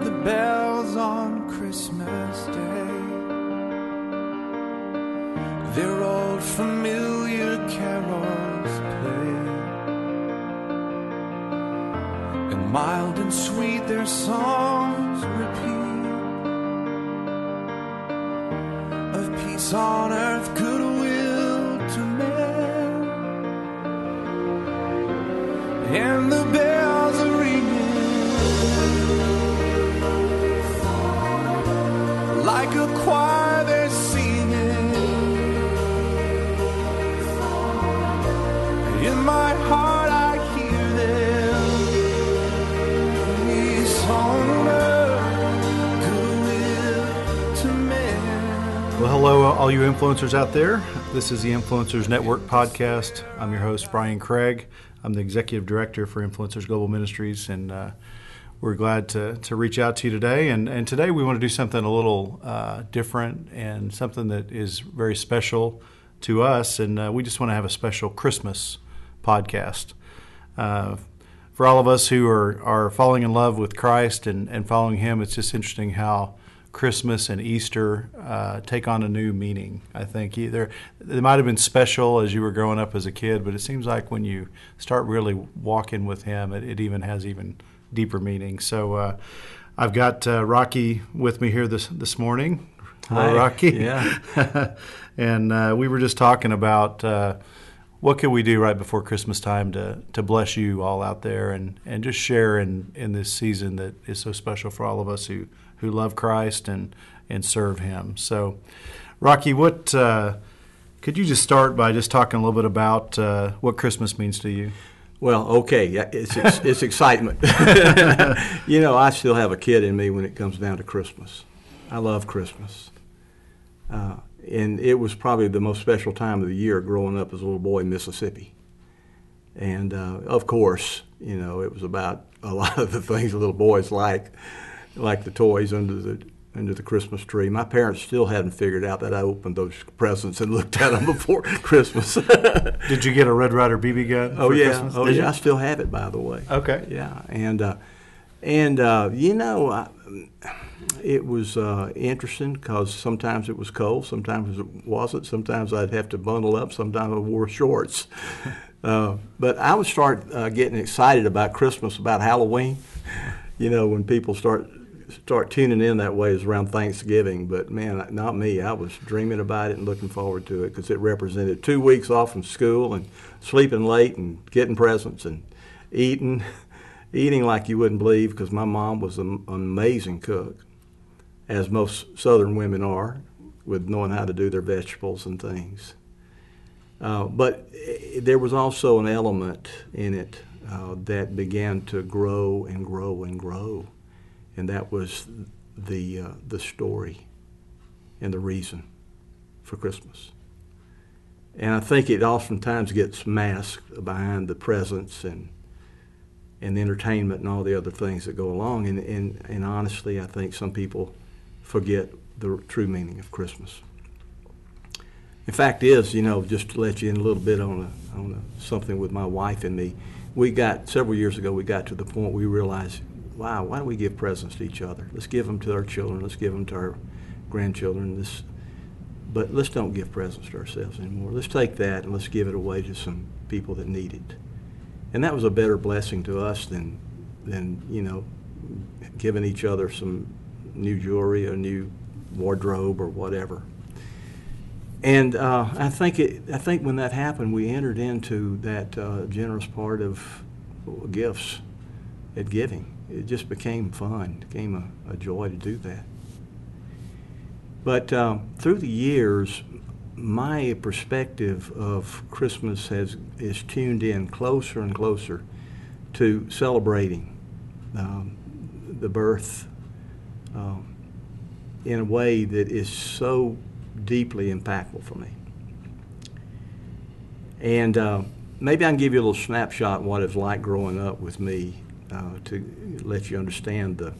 the bells on Christmas Day. Their old familiar carols play. And mild and sweet their songs repeat. Of peace on earth, all you influencers out there. This is the Influencers Network podcast. I'm your host, Brian Craig. I'm the executive director for Influencers Global Ministries, and uh, we're glad to, to reach out to you today. And, and today we want to do something a little uh, different and something that is very special to us. And uh, we just want to have a special Christmas podcast. Uh, for all of us who are, are falling in love with Christ and, and following Him, it's just interesting how Christmas and Easter uh, take on a new meaning. I think either they might have been special as you were growing up as a kid, but it seems like when you start really walking with Him, it, it even has even deeper meaning. So uh, I've got uh, Rocky with me here this this morning. Hello, Hi. Rocky. Yeah. and uh, we were just talking about uh, what can we do right before Christmas time to to bless you all out there and and just share in in this season that is so special for all of us who who love Christ and and serve Him. So, Rocky, what uh, could you just start by just talking a little bit about uh, what Christmas means to you? Well, okay, it's it's, it's excitement. you know, I still have a kid in me when it comes down to Christmas. I love Christmas, uh, and it was probably the most special time of the year growing up as a little boy in Mississippi. And uh, of course, you know, it was about a lot of the things little boys like, like the toys under the under the Christmas tree. My parents still hadn't figured out that I opened those presents and looked at them before Christmas. Did you get a Red Ryder BB gun? Oh for yeah, Christmas? oh Did yeah. you? I still have it, by the way. Okay. Yeah, and uh, and uh, you know, I, it was uh, interesting because sometimes it was cold, sometimes it wasn't. Sometimes I'd have to bundle up. Sometimes I wore shorts. uh, but I would start uh, getting excited about Christmas, about Halloween. You know, when people start start tuning in that way is around Thanksgiving. But man, not me. I was dreaming about it and looking forward to it because it represented two weeks off from school and sleeping late and getting presents and eating, eating like you wouldn't believe because my mom was an amazing cook, as most Southern women are, with knowing how to do their vegetables and things. Uh, but eh, there was also an element in it uh, that began to grow and grow and grow, and that was the uh, the story and the reason for Christmas. And I think it oftentimes gets masked behind the presents and and the entertainment and all the other things that go along. And, and, and honestly, I think some people forget the true meaning of Christmas. In fact, is you know just to let you in a little bit on a, on a, something with my wife and me. We got several years ago. We got to the point we realized, wow, why don't we give presents to each other? Let's give them to our children. Let's give them to our grandchildren. This, but let's don't give presents to ourselves anymore. Let's take that and let's give it away to some people that need it. And that was a better blessing to us than, than you know, giving each other some new jewelry, a new wardrobe, or whatever. And uh, I think it, I think when that happened, we entered into that uh, generous part of gifts at giving. It just became fun, became a, a joy to do that. But um, through the years, my perspective of Christmas has is tuned in closer and closer to celebrating um, the birth um, in a way that is so deeply impactful for me. And uh, maybe I can give you a little snapshot what it's like growing up with me uh, to let you understand the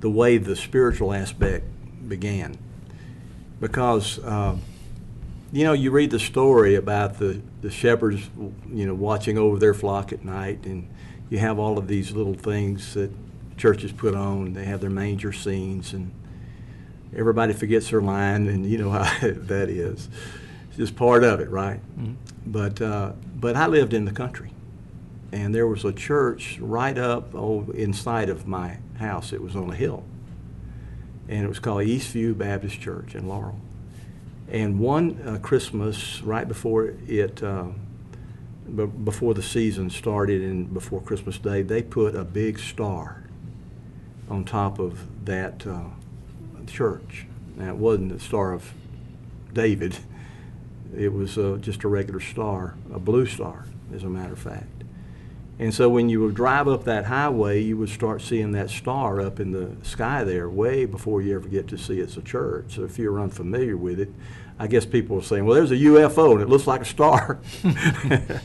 the way the spiritual aspect began. Because uh, you know, you read the story about the, the shepherds, you know, watching over their flock at night, and you have all of these little things that churches put on. They have their manger scenes, and everybody forgets their line, and you know how that is. It's just part of it, right? But uh, but I lived in the country, and there was a church right up oh, inside of my house. It was on a hill, and it was called Eastview Baptist Church in Laurel. And one uh, Christmas, right before it, uh, b- before the season started and before Christmas Day, they put a big star on top of that uh, church. Now, it wasn't the Star of David. It was uh, just a regular star, a blue star, as a matter of fact. And so when you would drive up that highway, you would start seeing that star up in the sky there way before you ever get to see it's a church. So if you're unfamiliar with it, I guess people are saying, well, there's a UFO and it looks like a star.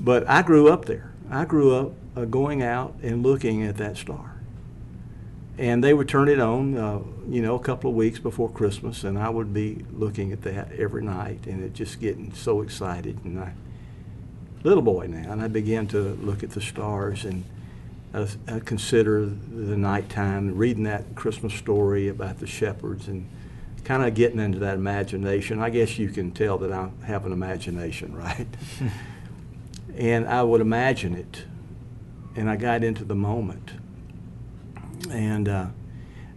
but I grew up there. I grew up uh, going out and looking at that star. And they would turn it on, uh, you know, a couple of weeks before Christmas, and I would be looking at that every night, and it just getting so excited. And I, little boy now, and I began to look at the stars and uh, uh, consider the nighttime, reading that Christmas story about the shepherds, and kind of getting into that imagination. I guess you can tell that I have an imagination, right? and I would imagine it, and I got into the moment. And uh,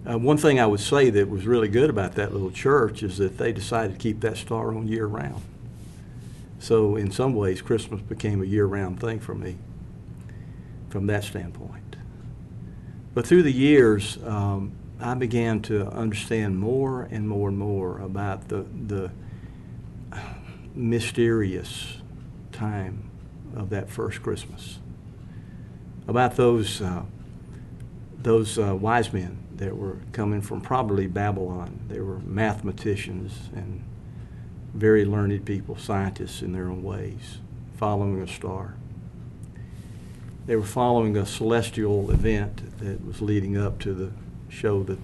uh, one thing I would say that was really good about that little church is that they decided to keep that star on year round. So in some ways, Christmas became a year-round thing for me from that standpoint. But through the years, um, I began to understand more and more and more about the, the mysterious time of that first Christmas, about those, uh, those uh, wise men that were coming from probably Babylon. They were mathematicians and very learned people, scientists in their own ways, following a star. They were following a celestial event that was leading up to the show that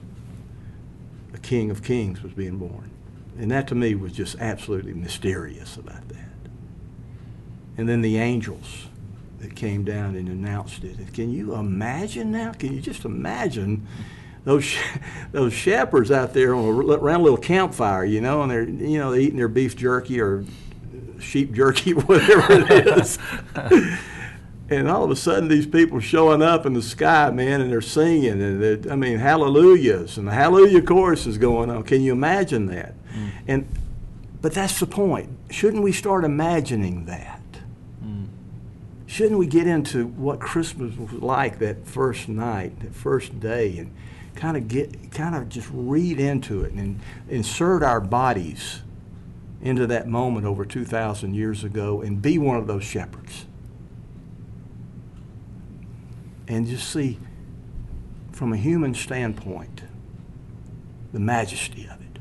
a King of Kings was being born. And that to me was just absolutely mysterious about that. And then the angels that came down and announced it. Can you imagine now? Can you just imagine those those shepherds out there on a, around a little campfire, you know, and they're you know they're eating their beef jerky or sheep jerky, whatever it is. and all of a sudden, these people showing up in the sky, man, and they're singing, and they're, I mean, hallelujahs, and the hallelujah chorus is going on. Can you imagine that? Mm. And but that's the point. Shouldn't we start imagining that? Mm. Shouldn't we get into what Christmas was like that first night, that first day, and kind of get kind of just read into it and insert our bodies into that moment over 2,000 years ago and be one of those shepherds. And just see, from a human standpoint, the majesty of it,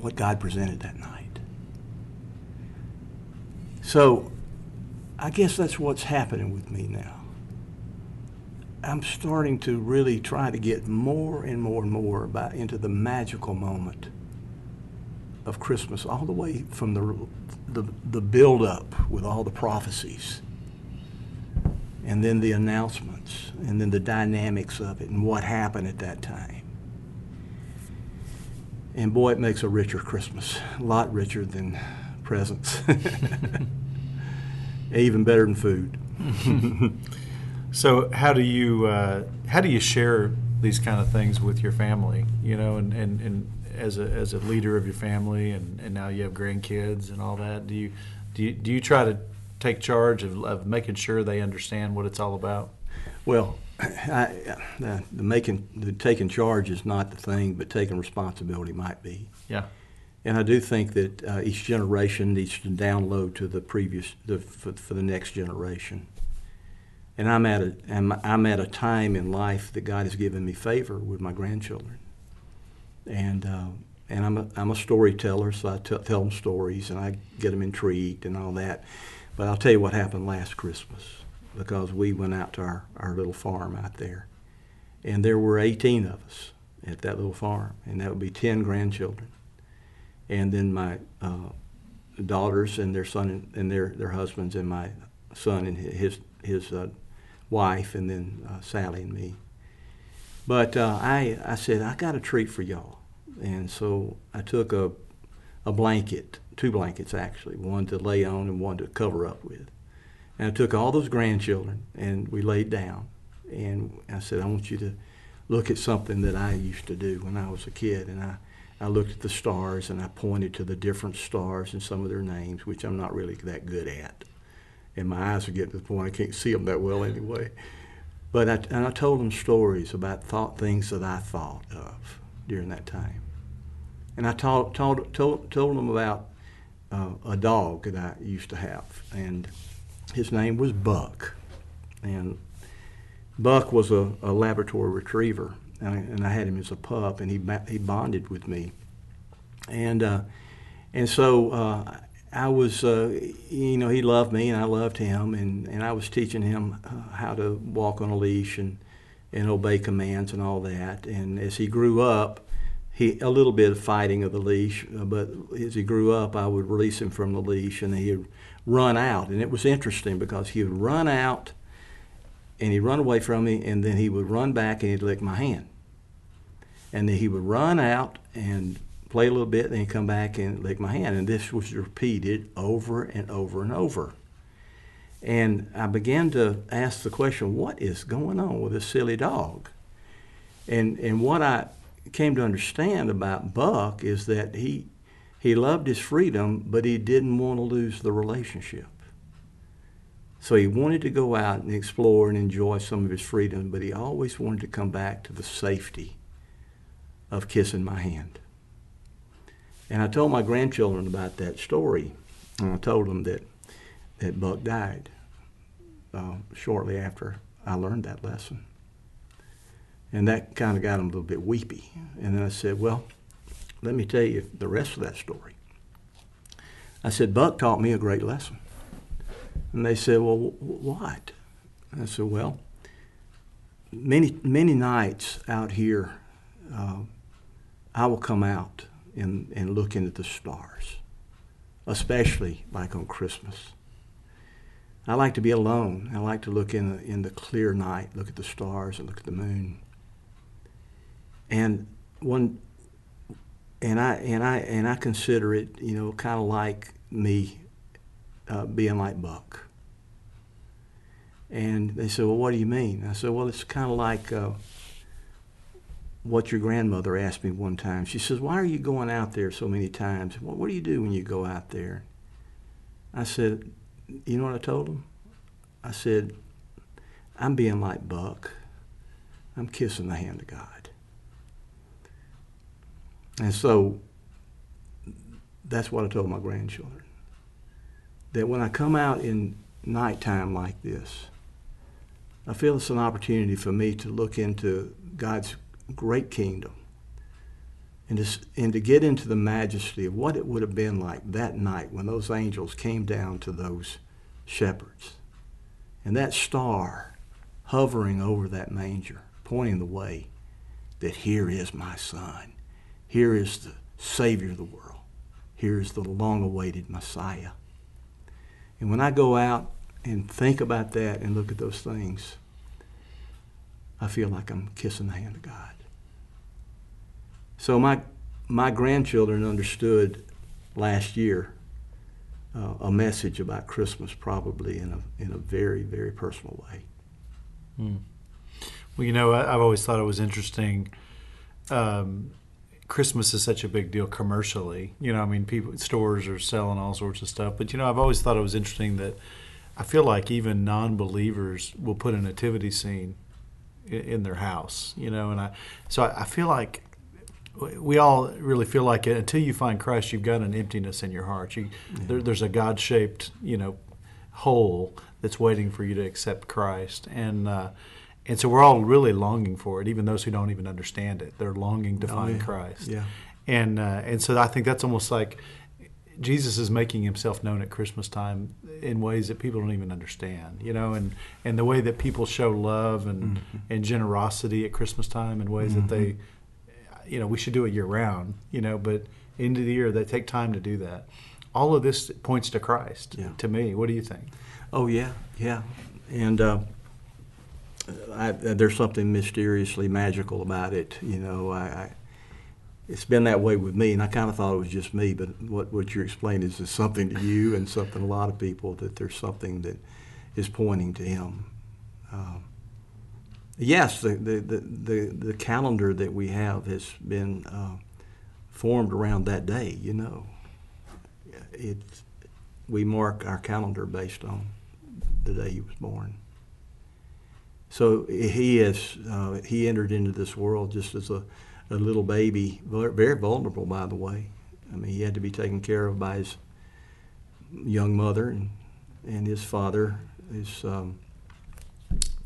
what God presented that night. So, I guess that's what's happening with me now. I'm starting to really try to get more and more and more about into the magical moment of Christmas, all the way from the the, the build up with all the prophecies, and then the announcements, and then the dynamics of it, and what happened at that time. And boy, it makes a richer Christmas, a lot richer than presents, even better than food. So how do you uh, how do you share these kind of things with your family? You know, and, and, and as a as a leader of your family, and, and now you have grandkids and all that. Do you do you, do you try to take charge of, of making sure they understand what it's all about? Well, I, uh, the making the taking charge is not the thing, but taking responsibility might be. Yeah. And I do think that uh, each generation needs to download to the previous the, for, for the next generation and I'm at a I'm, I'm at a time in life that God has given me favor with my grandchildren, and uh, and I'm a, I'm a storyteller, so I t- tell them stories and I get them intrigued and all that. But I'll tell you what happened last Christmas because we went out to our, our little farm out there, and there were 18 of us at that little farm, and that would be 10 grandchildren, and then my uh, daughters and their son and, and their their husbands and my son and his his uh, wife, and then uh, Sally and me. But uh, I, I said, I got a treat for y'all. And so I took a, a blanket, two blankets actually, one to lay on and one to cover up with. And I took all those grandchildren and we laid down. And I said, I want you to look at something that I used to do when I was a kid. And I, I looked at the stars and I pointed to the different stars and some of their names, which I'm not really that good at. And my eyes are getting to the point I can't see them that well anyway. But I, and I told them stories about thought things that I thought of during that time. And I told, told, told, told them about uh, a dog that I used to have. And his name was Buck. And Buck was a, a Labrador retriever. And I, and I, had him as a pup, and he, he bonded with me. And, uh, and so uh, I was, uh, you know, he loved me and I loved him, and, and I was teaching him uh, how to walk on a leash and, and obey commands and all that. And as he grew up, he a little bit of fighting of the leash, uh, but as he grew up, I would release him from the leash, and he'd run out. And it was interesting because he would run out, and he'd run away from me, and then he would run back and he'd lick my hand. And then he would run out and play a little bit, then he'd come back and lick my hand. And this was repeated over and over and over. And I began to ask the question, what is going on with this silly dog? And, and what I came to understand about Buck is that he, he loved his freedom, but he didn't want to lose the relationship. So he wanted to go out and explore and enjoy some of his freedom, but he always wanted to come back to the safety of kissing my hand. And I told my grandchildren about that story, and I told them that, that Buck died uh, shortly after I learned that lesson. And that kind of got them a little bit weepy. And then I said, Well, let me tell you the rest of that story. I said, Buck taught me a great lesson. And they said, Well, what? I said, Well, many, many nights out here, uh, I will come out and, and looking at the stars, especially like on Christmas. I like to be alone. I like to look in the, in the clear night, look at the stars and look at the moon. And one, and I and I and I consider it, you know, kind of like me uh, being like Buck. And they said, "Well, what do you mean?" I said, "Well, it's kind of like." Uh, what your grandmother asked me one time. She says, Why are you going out there so many times? What, what do you do when you go out there? I said, You know what I told him? I said, I'm being like Buck. I'm kissing the hand of God. And so that's what I told my grandchildren. That when I come out in nighttime like this, I feel it's an opportunity for me to look into God's great kingdom and to, and to get into the majesty of what it would have been like that night when those angels came down to those shepherds. And that star hovering over that manger, pointing the way that here is my son. Here is the Savior of the world. Here is the long awaited Messiah. And when I go out and think about that and look at those things, I feel like I'm kissing the hand of God. So my my grandchildren understood last year uh, a message about Christmas, probably in a in a very very personal way. Hmm. Well, you know, I've always thought it was interesting. Um, Christmas is such a big deal commercially. You know, I mean, people stores are selling all sorts of stuff, but you know, I've always thought it was interesting that I feel like even non-believers will put a nativity scene in, in their house. You know, and I so I, I feel like we all really feel like it until you find Christ, you've got an emptiness in your heart. You, mm-hmm. there, there's a God-shaped, you know, hole that's waiting for you to accept Christ, and uh, and so we're all really longing for it. Even those who don't even understand it, they're longing to oh, find yeah. Christ. Yeah, and uh, and so I think that's almost like Jesus is making himself known at Christmas time in ways that people don't even understand, you know, and, and the way that people show love and, mm-hmm. and generosity at Christmas time in ways mm-hmm. that they you know we should do it year round you know but into the year they take time to do that all of this points to christ yeah. to me what do you think oh yeah yeah and uh, I, there's something mysteriously magical about it. You know, I, I, it's been that way with me, and I kind of thought it was just me. But what what you're explaining is, is something to you and something a lot of people that there's something that is pointing to Him. Um, yes, the, the, the, the, calendar that we have has been uh, formed around that day. You know, it we mark our calendar based on the day He was born. So he has uh, he entered into this world just as a, a little baby, very vulnerable, by the way. I mean, he had to be taken care of by his young mother and, and his father, his um,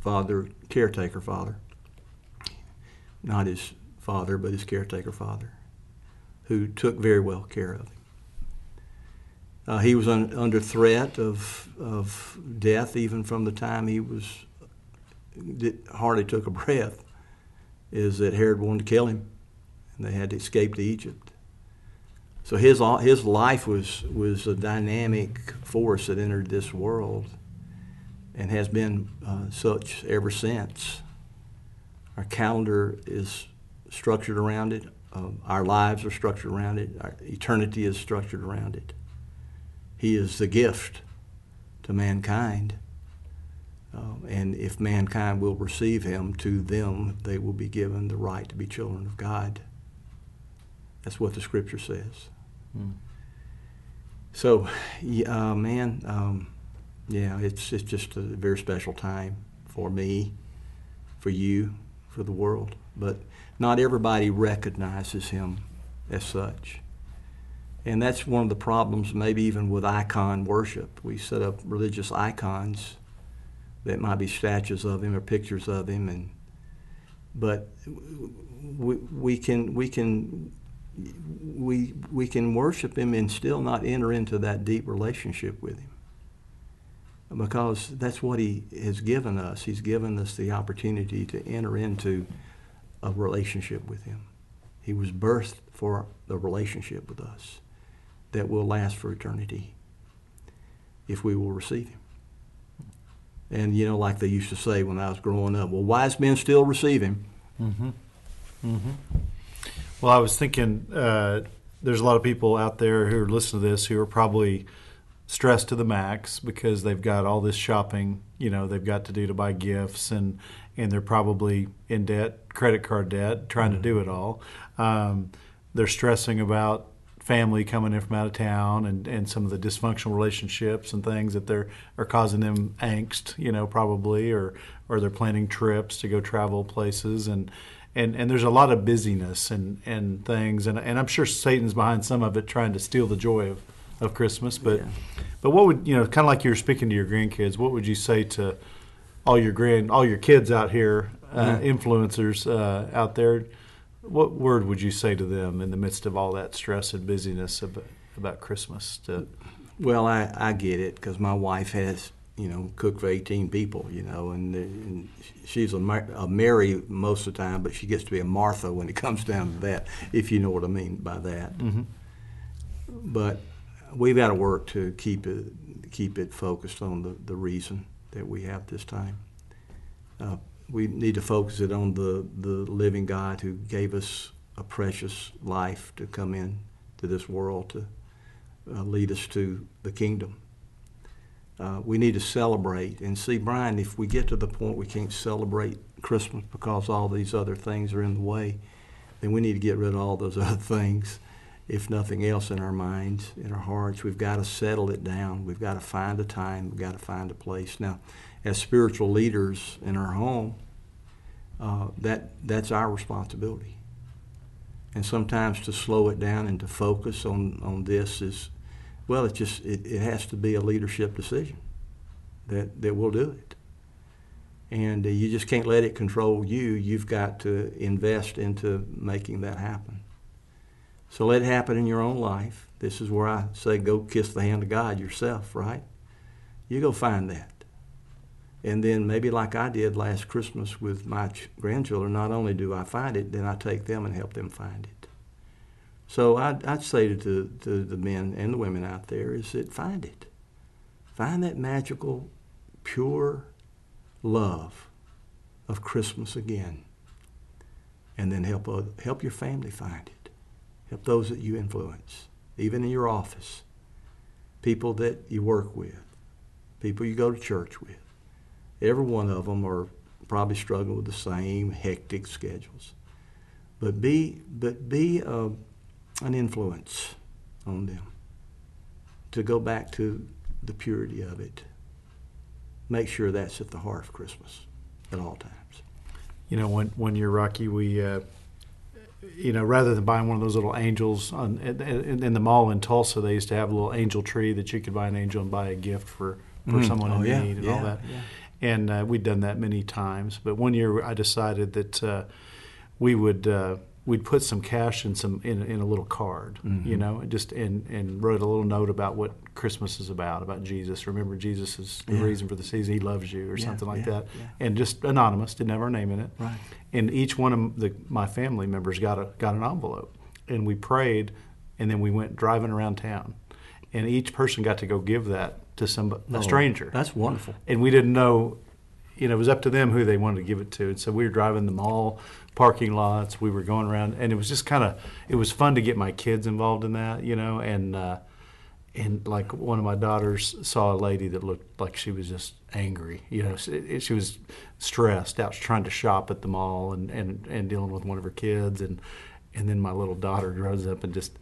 father, caretaker father. Not his father, but his caretaker father, who took very well care of him. Uh, he was un, under threat of, of death even from the time he was hardly took a breath is that Herod wanted to kill him, and they had to escape to Egypt. So his his life was was a dynamic force that entered this world, and has been uh, such ever since. Our calendar is structured around it. Uh, our lives are structured around it. Our eternity is structured around it. He is the gift to mankind um, and if mankind will receive him, to them they will be given the right to be children of God. That's what the scripture says. Mm. So, uh, man, um, yeah, it's, it's just a very special time for me, for you, for the world. But not everybody recognizes him as such. And that's one of the problems, maybe even with icon worship. We set up religious icons that might be statues of him or pictures of him, and but we, we can we can we we can worship him and still not enter into that deep relationship with him because that's what he has given us. He's given us the opportunity to enter into a relationship with him. He was birthed for the relationship with us that will last for eternity if we will receive him. And, you know, like they used to say when I was growing up, well, wise men still receive him. Mm-hmm. Mm-hmm. Well, I was thinking uh, there's a lot of people out there who are listening to this who are probably stressed to the max because they've got all this shopping, you know, they've got to do to buy gifts and, and they're probably in debt, credit card debt, trying mm-hmm. to do it all. Um, they're stressing about family coming in from out of town and, and some of the dysfunctional relationships and things that they're are causing them angst, you know, probably, or or they're planning trips to go travel places and and, and there's a lot of busyness and, and things and, and I'm sure Satan's behind some of it trying to steal the joy of, of Christmas. But yeah. but what would you know, kind of like you were speaking to your grandkids, what would you say to all your grand all your kids out here, uh, influencers uh, out there? What word would you say to them in the midst of all that stress and busyness about, about Christmas? To... Well, I, I get it because my wife has, you know, cooked for 18 people, you know, and, and she's a, a, Mary most of the time, but she gets to be a Martha when it comes down to that, if you know what I mean by that. Mm-hmm. But we've got to work to keep it, keep it focused on the, the reason that we have this time. Uh, we need to focus it on the, the living God who gave us a precious life to come in to this world to uh, lead us to the kingdom. Uh, we need to celebrate and see, Brian, if we get to the point we can't celebrate Christmas because all these other things are in the way, then we need to get rid of all those other things, if nothing else, in our minds, in our hearts. We've got to settle it down. We've got to find a time. We've got to find a place. Now, as spiritual leaders in our home, uh, that that's our responsibility. And sometimes to slow it down and to focus on, on this is, well, it just it, it has to be a leadership decision that that will do it. And uh, you just can't let it control you. You've got to invest into making that happen. So let it happen in your own life. This is where I say go kiss the hand of God yourself, right? You go find that. And then maybe like I did last Christmas with my ch- grandchildren, not only do I find it, then I take them and help them find it. So I'd, I'd say to, to, the men and the women out there is that find it. Find that magical, pure love of Christmas again. And then help, help your family find it. Help those that you influence, even in your office, people that you work with, people you go to church with. Every one of them are probably struggling with the same hectic schedules. But be, but be uh, an influence on them to go back to the purity of it. Make sure that's at the heart of Christmas at all times. You know, when when you're Rocky, we, uh, you know, rather than buying one of those little angels on in, in the mall in Tulsa, they used to have a little angel tree that you could buy an angel and buy a gift for for Mm. someone Oh, in yeah, need and yeah, all that. yeah. And uh, we'd done that many times. But one year, I decided that uh, we would. Uh, We'd put some cash in some in, in a little card, Mm-hmm. you know, just and, and wrote a little note about what Christmas is about, about Jesus. Remember, Jesus is the Yeah. reason for the season. He loves you, or Yeah, something like yeah, that. And just anonymous, didn't have our name in it Right. and each one of the, my family members got a got an envelope, and we prayed, and then we went driving around town, and each person got to go give that to some a Oh, stranger, That's wonderful. and we didn't know, you know, it was up to them who they wanted to give it to, and so we were driving the mall parking lots, we were going around, and it was just kind of it was fun to get my kids involved in that, you know, and. Uh, and like one of my daughters saw a lady that looked like she was just angry. You know, she, she was stressed out trying to shop at the mall and, and, and dealing with one of her kids. And and then my little daughter grows up and just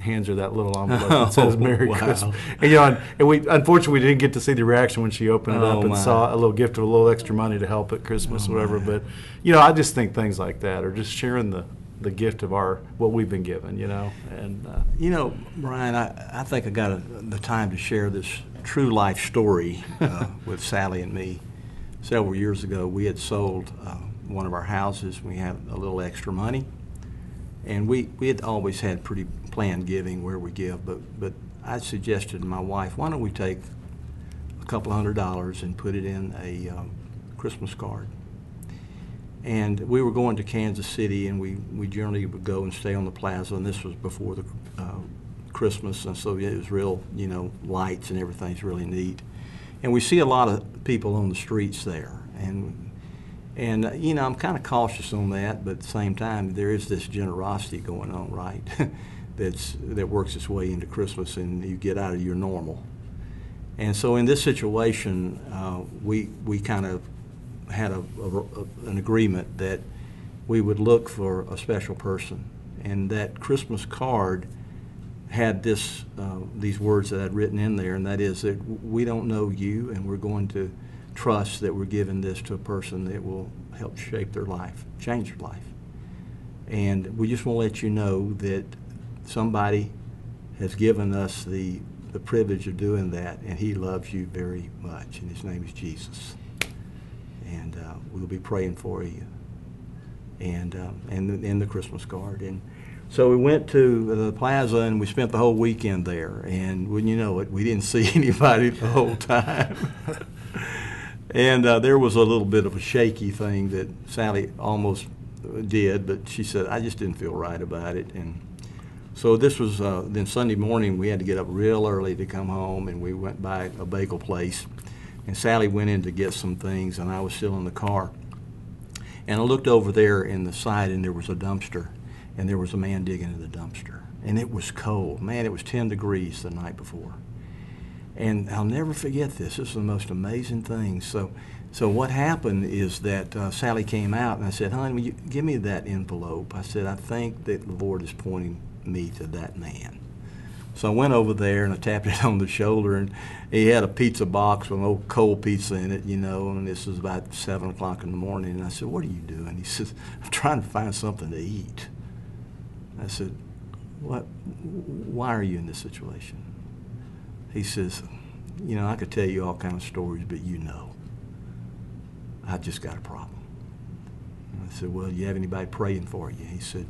hands her that little envelope says Oh, "Merry wow. Christmas." And, you know, and, and we unfortunately we didn't get to see the reaction when she opened it Oh, up and my. Oh, saw a little gift of a little extra money to help at Christmas, or whatever. But you know, I just think things like that are just sharing the the gift of our what we've been given. You know, and. Uh, You know, Brian, I, I think I got a, the time to share this true life story uh, with Sally and me. Several years ago, we had sold uh, one of our houses. We had a little extra money, and we, we had always had pretty planned giving where we give. But but I suggested to my wife, why don't we take a couple hundred dollars and put it in a um, Christmas card. And we were going to Kansas City, and we, we generally would go and stay on the plaza, and this was before the uh, Christmas, and so it was real, you know, lights and everything's really neat. And we see a lot of people on the streets there, and and uh, you know I'm kind of cautious on that, but at the same time there is this generosity going on, right? That's that works its way into Christmas, and you get out of your normal. And so in this situation, uh, we we kind of had a, a- an agreement that we would look for a special person, and that Christmas card had this uh, these words that I'd written in there, and that is that we don't know you, and we're going to trust that we're giving this to a person that will help shape their life, change their life, and we just want to let you know that somebody has given us the the privilege of doing that, and he loves you very much, and his name is Jesus and uh, we'll be praying for you. And um, and in the Christmas card, and so we went to the plaza and we spent the whole weekend there. And when you know it, we didn't see anybody the whole time. and uh, there was a little bit of a shaky thing that Sally almost did, but she said I just didn't feel right about it. And so this was uh, then Sunday morning. We had to get up real early to come home, and we went by a bagel place. And Sally went in to get some things, and I was still in the car. And I looked over there in the side, and there was a dumpster, and there was a man digging in the dumpster. And it was cold. Man, it was 10 degrees the night before. And I'll never forget this. This is the most amazing thing. So, so what happened is that uh, Sally came out, and I said, "Honey, give me that envelope." I said, "I think that the Lord is pointing me to that man." So I went over there and I tapped it on the shoulder, and he had a pizza box with an old cold pizza in it, you know, and this was about 7 o'clock in the morning. And I said, What are you doing? He says, I'm trying to find something to eat. I said, What? Why are you in this situation? He says, You know, I could tell you all kind of stories, but you know, I just got a problem. And I said, Well, do you have anybody praying for you? He said,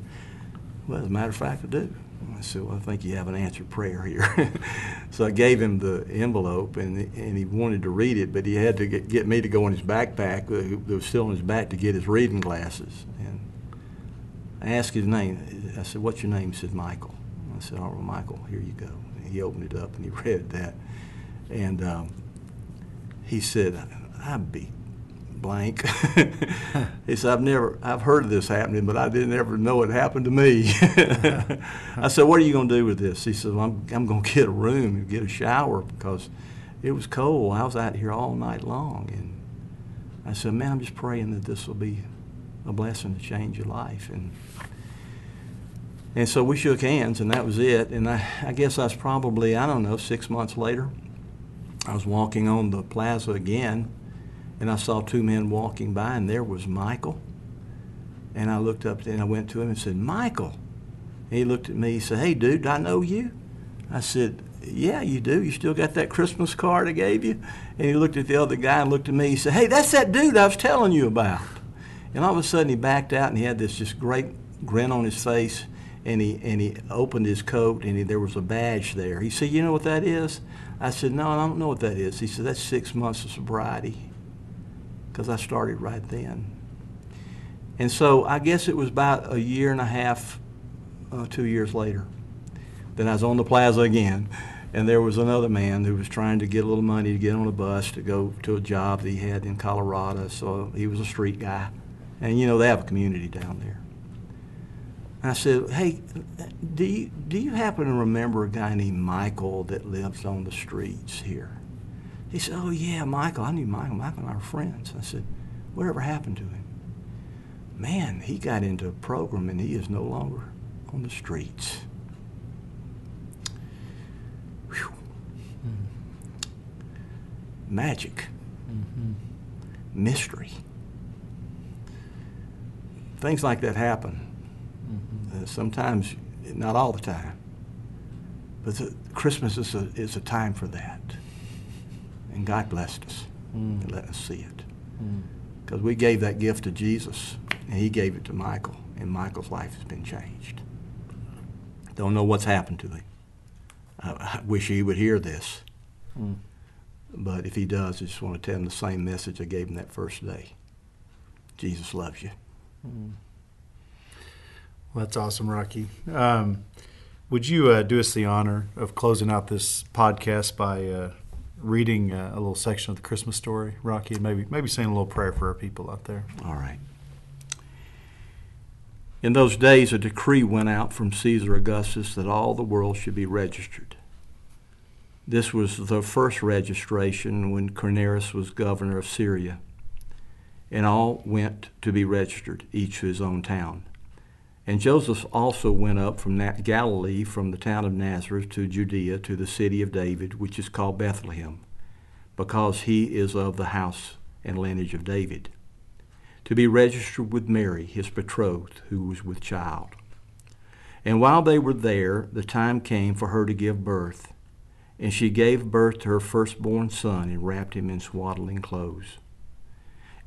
Well, as a matter of fact, I do. I said, Well, I think you have an answered prayer here. so I gave him the envelope, and, and he wanted to read it, but he had to get, get me to go in his backpack, uh, that was still in his back, to get his reading glasses. And I asked his name. I said, What's your name? He said, Michael. I said, All right, Michael, here you go. And he opened it up and he read that. And um, he said, I'd blank. he said, I've never, I've heard of this happening, but I didn't ever know it happened to me. I said, what are you going to do with this? He said, well, I'm, I'm going to get a room and get a shower because it was cold. I was out here all night long. And I said, man, I'm just praying that this will be a blessing to change your life. And and so we shook hands, and that was it. And I, I guess I was probably, I don't know, six months later, I was walking on the plaza again, and I saw two men walking by, and there was Michael. And I looked up and I went to him and said, Michael. And he looked at me, he said, Hey, dude, I know you? I said, Yeah, you do. You still got that Christmas card I gave you? And he looked at the other guy and looked at me. He said, Hey, that's that dude I was telling you about. And all of a sudden he backed out and he had this just great grin on his face and he and he opened his coat and he, there was a badge there. He said, "You know what that is?" I said, "No, I don't know what that is." He said, "That's six months of sobriety," because I started right then. And so I guess it was about a year and a half, uh, two years later, that I was on the plaza again, and there was another man who was trying to get a little money to get on a bus to go to a job that he had in Colorado. So he was a street guy, and you know they have a community down there. I said, "Hey, do you do you happen to remember a guy named Michael that lives on the streets here?" He said, "Oh yeah, Michael. I knew Michael. Michael and I were friends." I said, "Whatever happened to him?" Man, he got into a program and he is no longer on the streets. Whew. Mm-hmm. Magic, mm-hmm. mystery. Things like that happen. Mm-hmm. Uh, sometimes, not all the time, but the, Christmas is a, is a time for that. And God blessed us and let us see it. Because we gave that gift to Jesus, and He gave it to Michael, and Michael's life has been changed. Don't know what's happened to him. I, I wish he would hear this. But if he does, I just want to tell him the same message I gave him that first day. Jesus loves you. Well, that's awesome, Rocky. Um, would you uh, do us the honor of closing out this podcast by uh, reading uh, a little section of the Christmas story, Rocky, and maybe maybe saying a little prayer for our people out there? All right. In those days, a decree went out from Caesar Augustus that all the world should be registered. This was the first registration when Quirinius was governor of Syria, and all went to be registered, each to his own town. And Joseph also went up from Galilee, from the town of Nazareth to Judea, to the city of David, which is called Bethlehem, because he is of the house and lineage of David, to be registered with Mary, his betrothed, who was with child. And while they were there, the time came for her to give birth. And she gave birth to her firstborn son and wrapped him in swaddling clothes.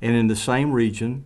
And in the same region,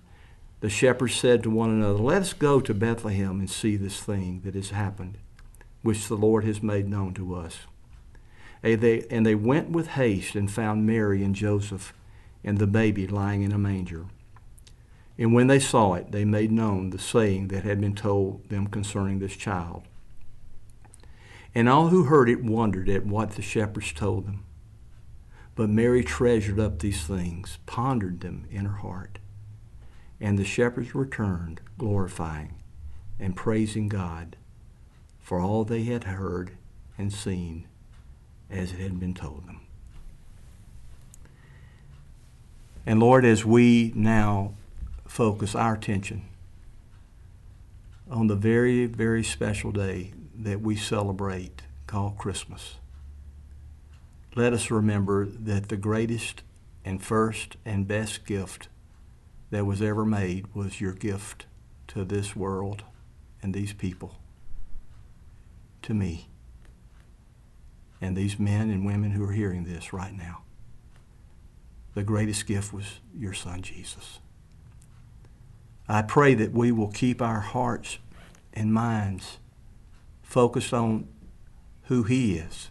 the shepherds said to one another, Let us go to Bethlehem and see this thing that has happened, which the Lord has made known to us. And they, and they went with haste and found Mary and Joseph and the baby lying in a manger. And when they saw it, they made known the saying that had been told them concerning this child. And all who heard it wondered at what the shepherds told them. But Mary treasured up these things, pondered them in her heart. And the shepherds returned, glorifying and praising God for all they had heard and seen as it had been told them. And Lord, as we now focus our attention on the very, very special day that we celebrate called Christmas. Let us remember that the greatest and first and best gift that was ever made was your gift to this world and these people, to me, and these men and women who are hearing this right now. The greatest gift was your son, Jesus. I pray that we will keep our hearts and minds focused on who He is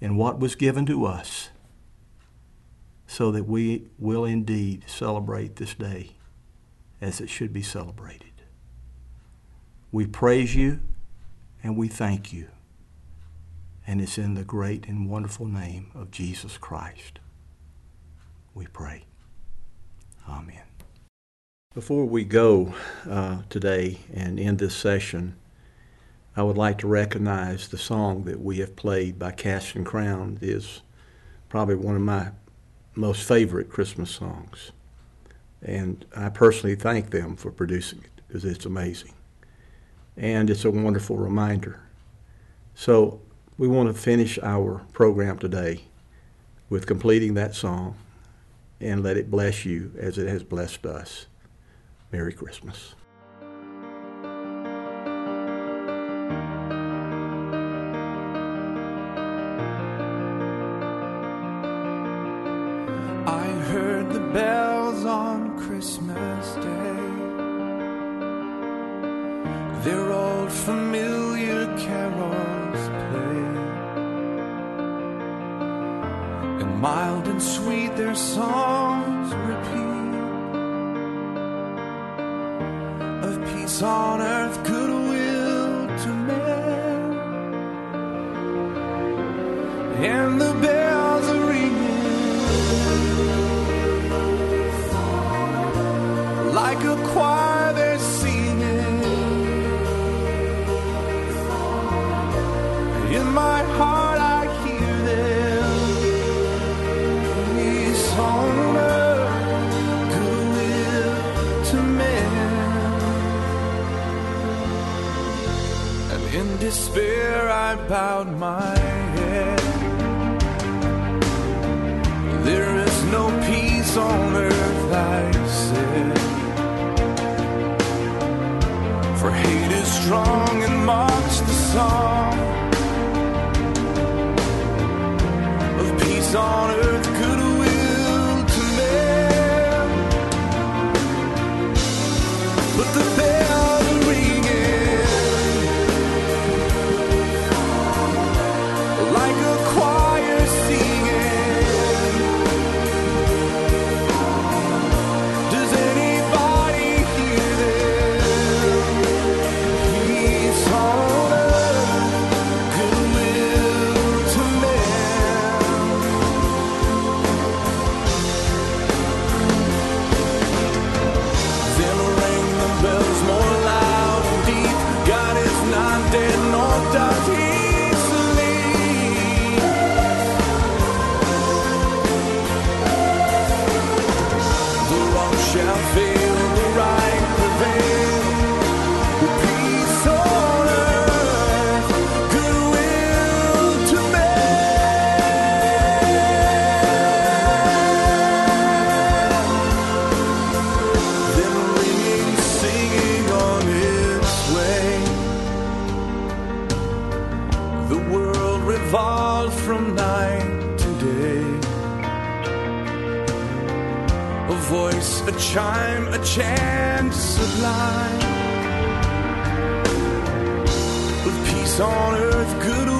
and what was given to us so that we will indeed celebrate this day as it should be celebrated. We praise you and we thank you. And it's in the great and wonderful name of Jesus Christ we pray. Amen. Before we go uh, today and end this session, I would like to recognize the song that we have played by Casting Crown. It is probably one of my most favorite Christmas songs. And I personally thank them for producing it because it's amazing. And it's a wonderful reminder. So we want to finish our program today with completing that song and let it bless you as it has blessed us. Merry Christmas. Mild and sweet their songs repeat. Of peace on earth, goodwill to men. And the bells are ringing. like a choir despair i bowed my head. There is no peace on earth i said. For hate is strong and mocks the song. Of peace on earth, goodwill to men. But the does he voice, a chance sublime. With peace on earth, goodwill